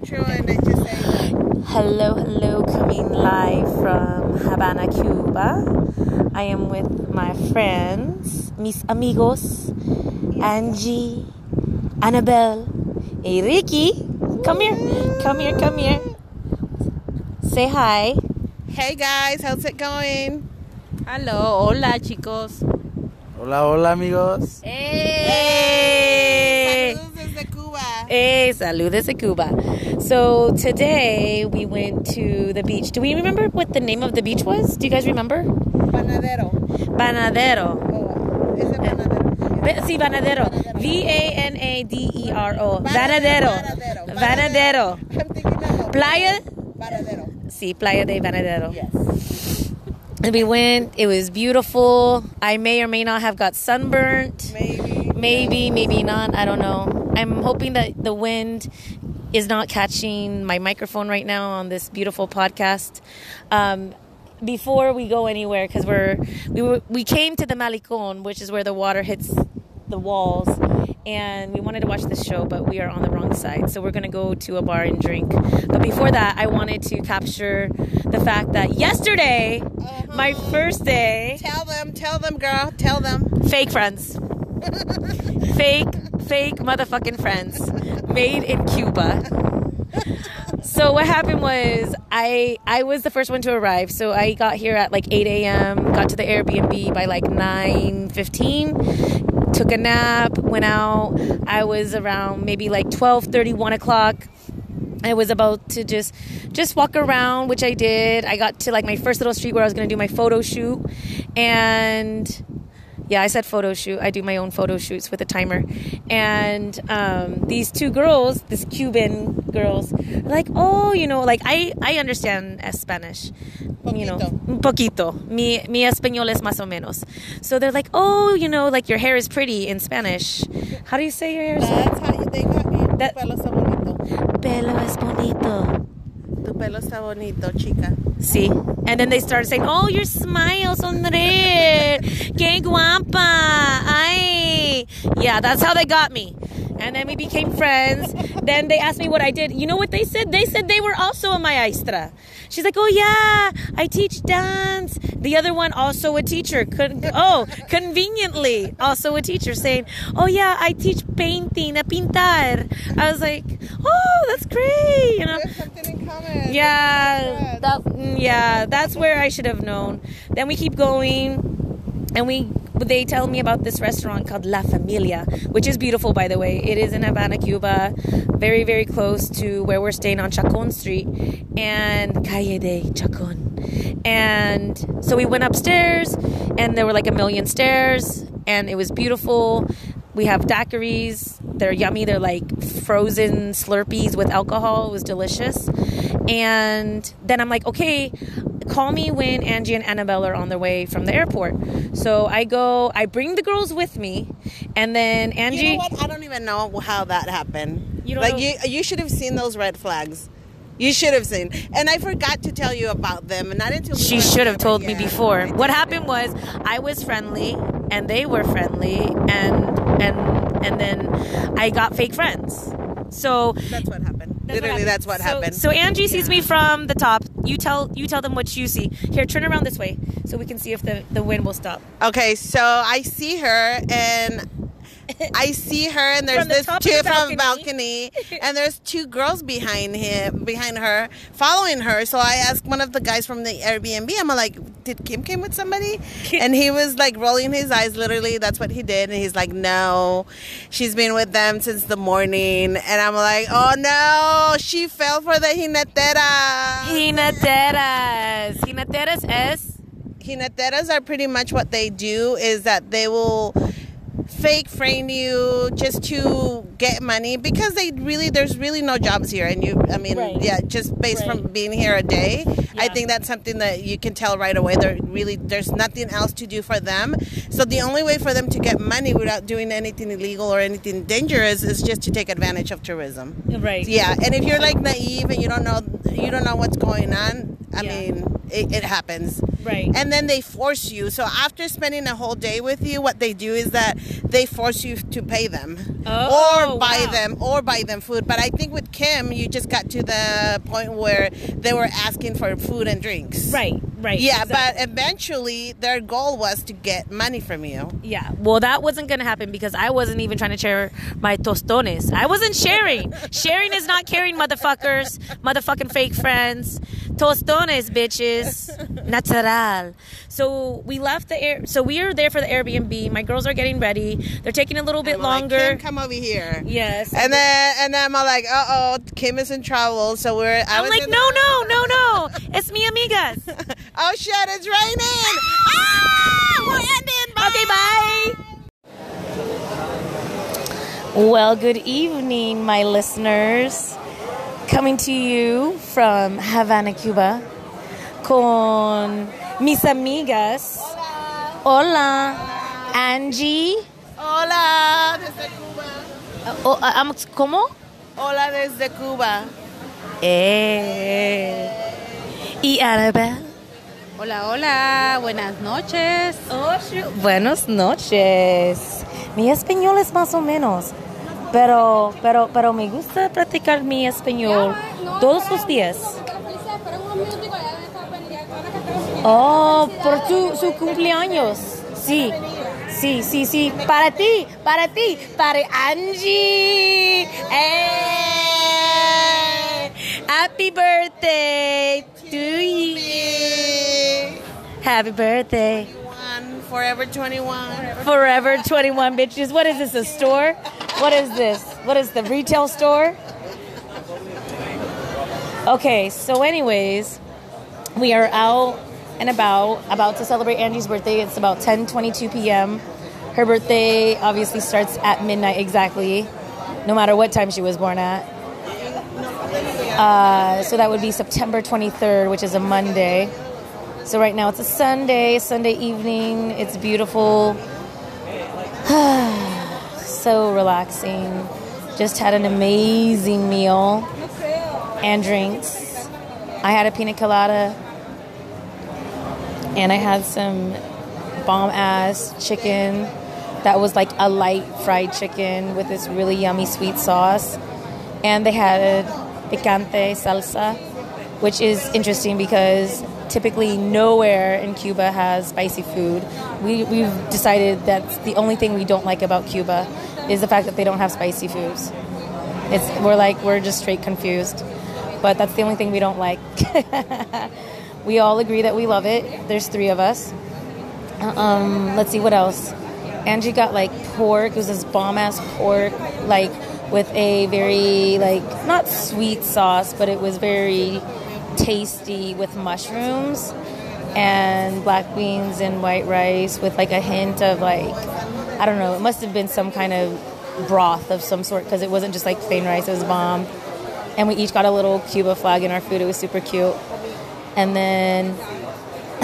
Hello, hello, coming live from Havana, Cuba. I am with my friends, mis amigos, Angie, Annabelle, hey Ricky. Come here, come here, come here. Say hi. Hey guys, how's it going? Hello, hola chicos. Hola, hola amigos. Hey! hey. Saludos desde Cuba. Hey, salud desde Cuba. So today we went to the beach. Do we remember what the name of the beach was? Do you guys remember? Panadero. Banadero. Oh, is it eh. Panadero? Ba- Sí, Banadero. V A N A D E R O. Vanadero. Vanadero. I'm thinking of Playa. Panadero. Sí, Playa de Vanadero. Yes. And we went. It was beautiful. I may or may not have got sunburnt. Maybe. Maybe, maybe not. I don't know. I'm hoping that the wind is not catching my microphone right now on this beautiful podcast. Um, before we go anywhere, because we're we were we came to the Malecon, which is where the water hits the walls, and we wanted to watch this show, but we are on the wrong side, so we're gonna go to a bar and drink. But before that, I wanted to capture the fact that yesterday, my first day, Tell them, tell them, girl, tell them. fake friends. fake, fake motherfucking friends made in Cuba. So what happened was I I was the first one to arrive. So I got here at like 8 a.m. Got to the Airbnb by like 9:15. Took a nap. Went out. I was around maybe like 12:30, 1 o'clock. I was about to just just walk around, which I did. I got to like my first little street where I was to do my photo shoot, and yeah, I said photo shoot. I do my own photo shoots with a timer. And um, these two girls, this Cuban girls, are like, oh, you know, like I, I understand Spanish. You know, Poquito. un poquito. Mi, mi español es más o menos. So they're like, oh, you know, like your hair is pretty in Spanish. How do you say your hair is pretty? That's how you, they got me. Tu That- pelo está bonito. Pelo es bonito. Tu pelo está bonito, chica. See? And then they started saying, Oh, your smile, sonreír. Qué guapa. Ay. Yeah, that's how they got me. And then we became friends. then they asked me what I did. You know what they said? They said they were also a maestra. She's like, Oh, yeah, I teach dance. The other one, also a teacher. Con- oh, conveniently, also a teacher saying, Oh, yeah, I teach painting, a pintar. I was like, Oh, that's great. You know? Something in common. Yeah, that, mm, yeah, that's where I should have known. Then we keep going, and we they tell me about this restaurant called La Familia, which is beautiful, by the way. It is in Havana, Cuba, very very close to where we're staying on Chacon Street and Calle de Chacon. And so we went upstairs, and there were like a million stairs, and it was beautiful. We have daiquiris. They're yummy. They're like frozen Slurpees with alcohol. It was delicious. And then I'm like, okay, call me when Angie and Annabelle are on their way from the airport. So I go, I bring the girls with me, and then Angie. You know what? I don't even know how that happened. You don't like know- you, you should have seen those red flags. You should have seen, and I forgot to tell you about them, and not until we She should have told me before. What happened was I was friendly and they were friendly and and and then I got fake friends. So That's what. That's Literally, that's what so, happened. So Angie sees me from the top. You tell you tell them what you see. Here, turn around this way so we can see if the, the wind will stop. Okay, so I see her and I see her and there's this two the from balcony. balcony and there's two girls behind him behind her following her. So I asked one of the guys from the Airbnb, I'm like, Did Kim came with somebody? And he was like rolling his eyes, literally, that's what he did. And he's like, No, she's been with them since the morning. And I'm like, Oh no, she fell for the jinetera. Jineteras. Jineteras es Jineteras are pretty much what they do is that they will fake frame you just to get money because they really there's really no jobs here. And you i mean Right. yeah just based from being here a day i think that's something that you can tell right away. They're really there's nothing else to do for them. So the only way for them to get money without doing anything illegal or anything dangerous is just to take advantage of tourism. Right. yeah. And if you're like naive and you don't know you don't know what's going on i Yeah. mean it, it happens Right. And then they force you. So after spending a whole day with you, what they do is that they force you to pay them Oh, or buy wow. them or buy them food. But I think with Kim, you just got to the point where they were asking for food and drinks. Right, right. Yeah, exactly. but eventually their goal was to get money from you. Yeah, well, that wasn't gonna happen because I wasn't even trying to share my tostones. I wasn't sharing. sharing is not caring, motherfuckers, motherfucking fake friends. Tostones, bitches, natural. So we left the air. So we are there for the Airbnb. My girls are getting ready. They're taking a little bit like, longer. Kim, come over here. yes. And then and then I'm like, uh oh, Kim is in trouble. So we're. I I'm was like, no, the- no, no, no. It's me, amigas. Oh shit, it's raining. ah, we're ending. Bye. Okay, bye. Well, good evening, my listeners. Coming to you from Havana, Cuba, con mis amigas. Hola, Angie. Hola, desde Cuba. Oh, uh, um, ¿Cómo? Hola desde Cuba. Eh. Y Annabelle. Hola, hola, buenas noches. Buenas noches. Mi español es más o menos, pero, pero, pero me gusta practicar mi español todos los días. Oh, por tu, su cumpleaños. Sí, sí, sí, sí. Para ti, para ti, para Angie. Eh. Happy birthday to you. Happy birthday. 21, forever 21. Forever 21 bitches. What is this, a store? What is this? What is the retail store? Okay, so, anyways, we are out and about, about to celebrate Angie's birthday. It's about 10 22 p.m. Her birthday obviously starts at midnight exactly, no matter what time she was born at. Uh, so, that would be September 23rd, which is a Monday. So right now it's a Sunday, Sunday evening. It's beautiful. so relaxing. Just had an amazing meal and drinks. I had a pina colada and I had some bomb ass chicken that was like a light fried chicken with this really yummy sweet sauce. And they had picante salsa, which is interesting because typically nowhere in Cuba has spicy food. We, we've decided that the only thing we don't like about Cuba is the fact that they don't have spicy foods. It's, we're like, we're just straight confused. But that's the only thing we don't like. we all agree that we love it. There's three of us. Um, let's see what else. Angie got like pork. It was this bomb ass pork, like with a very like not sweet sauce, but it was very tasty with mushrooms and black beans and white rice with like a hint of like I don't know. It must have been some kind of broth of some sort because it wasn't just like plain rice. It was bomb. And we each got a little Cuba flag in our food. It was super cute. And then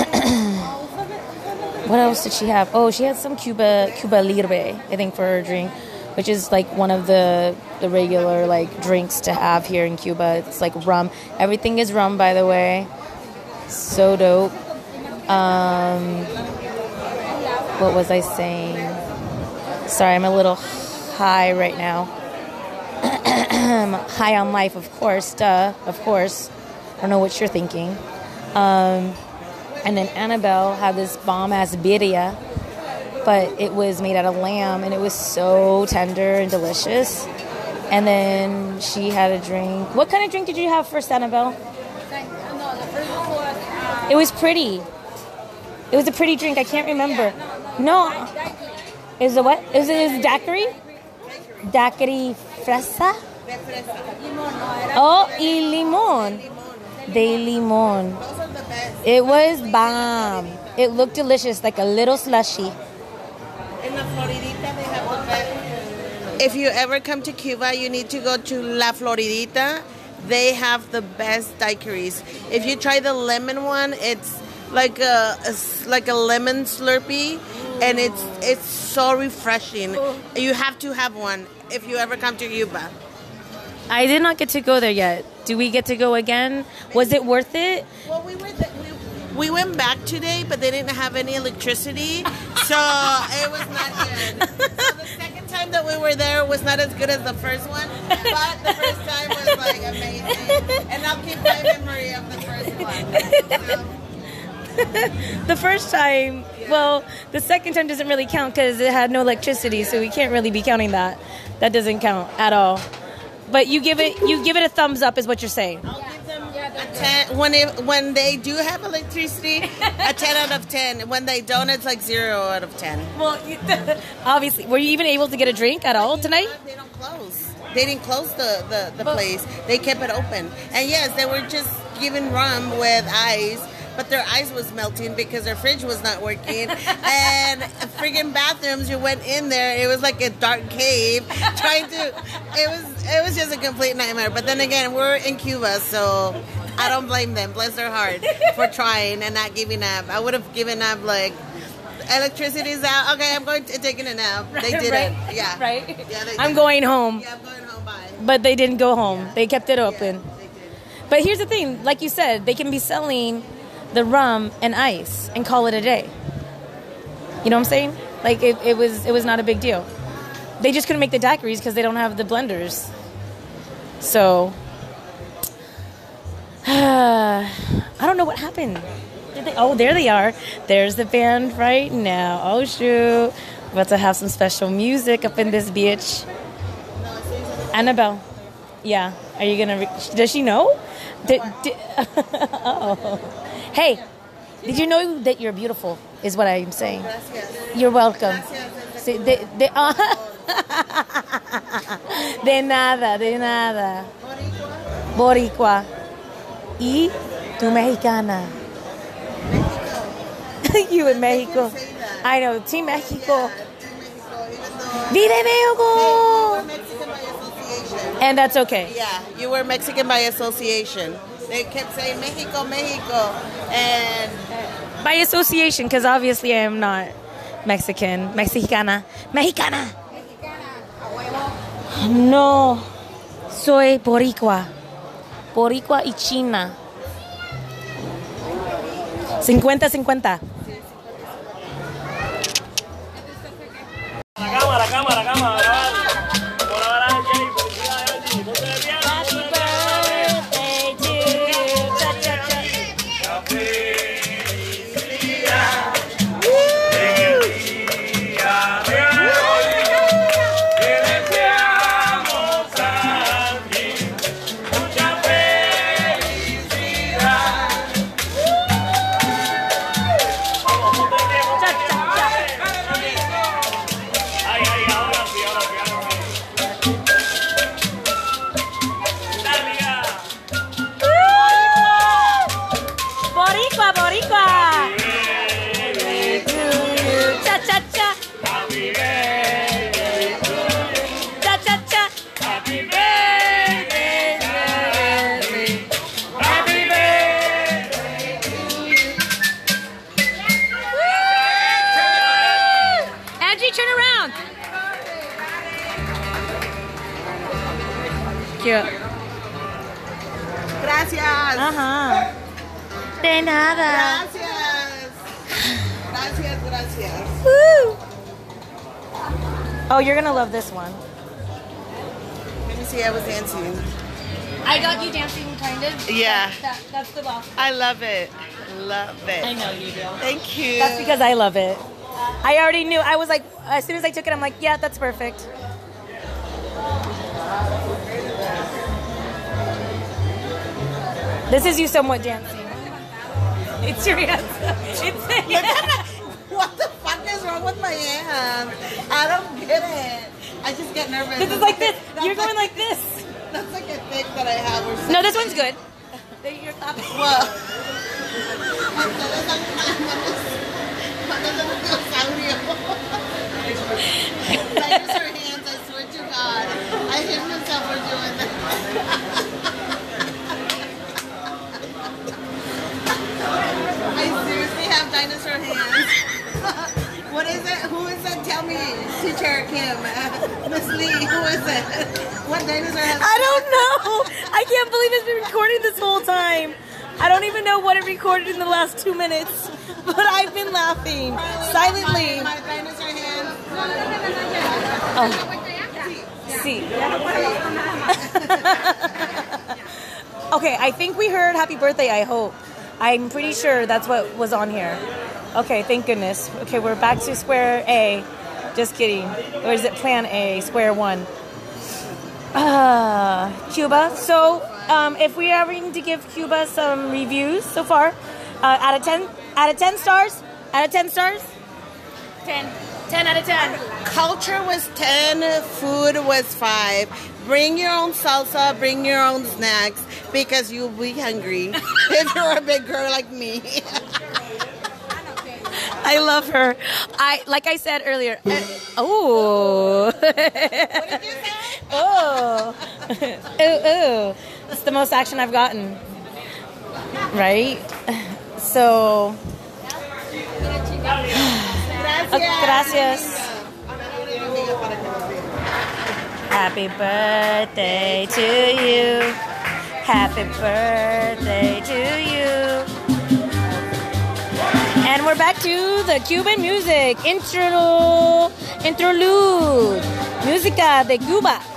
what else did she have? Oh, she had some Cuba Cuba Libre, I think, for her drink, which is like one of the the regular like drinks to have here in Cuba. It's like rum. Everything is rum, by the way. So dope. Um, what was I saying? Sorry, I'm a little high right now. high on life, of course. Duh, of course. I don't know what you're thinking. Um, and then Annabelle had this bomb ass birria, but it was made out of lamb and it was so tender and delicious. And then she had a drink. What kind of drink did you have first, Annabelle? It was pretty. It was a pretty drink. I can't remember. No. Is it what? Is it is daiquiri? Daiquiri fresa? Oh, y limon. De limon. It was bomb. It looked delicious, like a little slushy. In La Floridita, they have the best. If you ever come to Cuba, you need to go to La Floridita. They have the best daiquiris. If you try the lemon one, it's like a, a like a lemon Slurpee, and it's it's so refreshing. Oh. You have to have one if you ever come to Cuba. I did not get to go there yet. Do we get to go again? Was it worth it? Well, we were the, we, We went back today, but they didn't have any electricity, so it was not good. So time that we were there was not as good as the first one, but the first time was like amazing. And I'll keep my memory of the first one. So, the first time, well, the second time doesn't really count because it had no electricity, so we can't really be counting that. That doesn't count at all. But you give it, you give it a thumbs up, is what you're saying. I'll give them a 10 when it, when they do have electricity, a 10 out of 10. When they don't, it's like 0 out of 10. Well, obviously, were you even able to get a drink at all tonight? They don't close. They didn't close the, the, the place. They kept it open. And yes, they were just giving rum with ice, but their ice was melting because their fridge was not working. and friggin' bathrooms, you went in there, it was like a dark cave. Trying to, it was it was just a complete nightmare. But then again, we're in Cuba, so I don't blame them. Bless their heart for trying and not giving up. I would have given up like. Electricity's out. Okay, I'm going to taking a nap. They didn't. Right? Yeah. Right? Yeah, they I'm did. going home. Yeah, I'm going home. Bye. But they didn't go home. They kept it open. Yeah, they did. But here's the thing, like you said, they can be selling the rum and ice and call it a day. You know what I'm saying? Like it, it was it was not a big deal. They just couldn't make the daiquiris because they don't have the blenders. So I don't know what happened. They, oh, there they are. There's the band right now. Oh shoot, about to have some special music up in this bitch. Annabelle. Yeah. Are you gonna? Re- does she know? Did, did, oh. Hey, did you know that you're beautiful? Is what I'm saying. You're welcome. Sí, de, ah. de nada, de nada. Boricua. Y tú mexicana. you in Mexico. I know. Team Mexico. Yeah, Team Mexico, even though- Vive Hey, you were Mexico! Mexican by association. And that's okay. Yeah, you were Mexican by association. They kept saying Mexico, Mexico, and By association, because obviously I am not Mexican. Mexicana. Mexicana. No. Soy boricua. Boricua y china. 50-50. La cámara, cámara, cámara, Cute. gracias, Ajá. De nada. gracias, gracias, gracias. Woo. Oh, you're gonna love this one. Let me see, I was dancing. I got you dancing, kind of. Yeah. That, that's the boss. I love it, love it. I know you do. Thank you. That's because I love it. I already knew. I was like, as soon as I took it, I'm like, yeah, that's perfect. This is you somewhat dancing. It's your hands. It's what the fuck is wrong with my hand? I don't get it. I just get nervous. This is like this. That's You're going like this. That's like a thing that I have. Or No, this one's good. You're clapping. Well, ustedes están mandando dinosaurio. Dinosaur hands, I swear to God. I hit myself for doing that. I seriously have dinosaur hands. What is it? Who is it? Tell me, Kim, uh, Miss Lee. Who is it? What dinosaur has? I don't know. I can't believe it's been recording this whole time. I don't even know what it recorded in the last two minutes, but I've been laughing silently. Oh. See. okay, I think we heard happy birthday, I hope. I'm pretty sure that's what was on here. Okay, thank goodness. Okay, we're back to square A. Just kidding. Or is it plan A, square one? Uh, Cuba. So, um, if we are going to give Cuba some reviews so far, uh, out of 10, out of 10 stars, out of 10 stars, 10. 10 out of 10. Culture was 10, food was 5. Bring your own salsa, bring your own snacks because you'll be hungry if you're a big girl like me. I love her. I like I said earlier. uh, oh. oh. ooh, ooh. The most action I've gotten. Right? So, uh, gracias. Happy birthday to you. Happy birthday to you. We're back to the Cuban music intro interlude. Música de Cuba.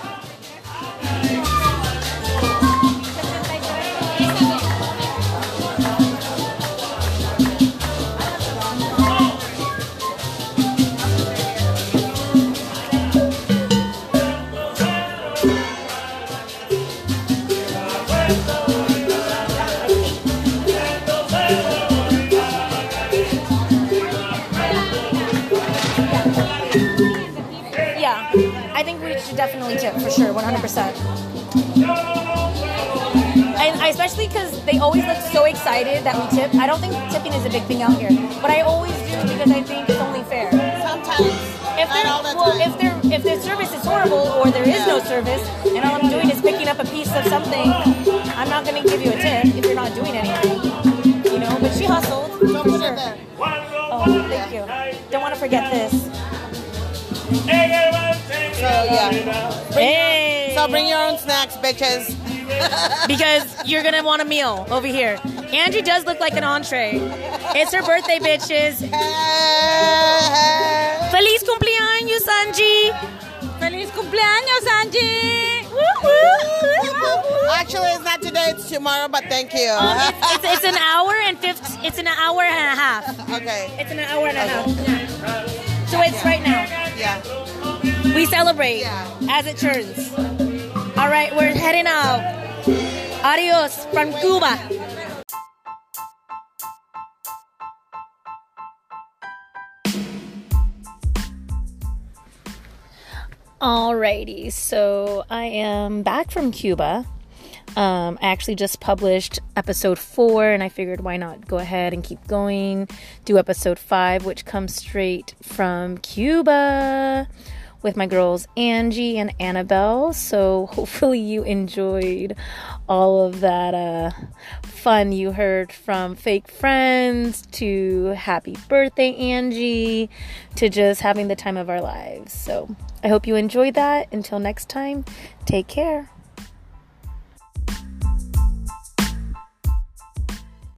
Excited that we tip. I don't think tipping is a big thing out here, but I always do because I think it's only fair. Sometimes. If not there, all the well, time. if there, if the service is horrible or there is no service, and all I'm doing is picking up a piece of something, I'm not going to give you a tip if you're not doing anything. You know, but she hustled. Don't for put sure. Oh, thank you. Don't want to forget this. So, yeah. Hey. So bring your own snacks, bitches. Because you're gonna want a meal over here. Angie does look like an entree. It's her birthday, bitches. Feliz cumpleaños, Angie. ¡Feliz cumpleaños, Angie! Actually, it's not today, it's tomorrow, but thank you. Um, it's, it's an hour and 50, It's an hour and a half. okay. It's an hour and a half. So it's right now. Yeah. We celebrate Yeah. as it turns. All right, we're heading out. Adios from Cuba. Alrighty, so I am back from Cuba. Um, I actually just published episode four, and I figured why not go ahead and keep going, do episode five, which comes straight from Cuba with my girls Angie and Annabelle. So hopefully you enjoyed all of that uh, fun you heard from fake friends to happy birthday, Angie, to just having the time of our lives. So I hope you enjoyed that. Until next time, take care.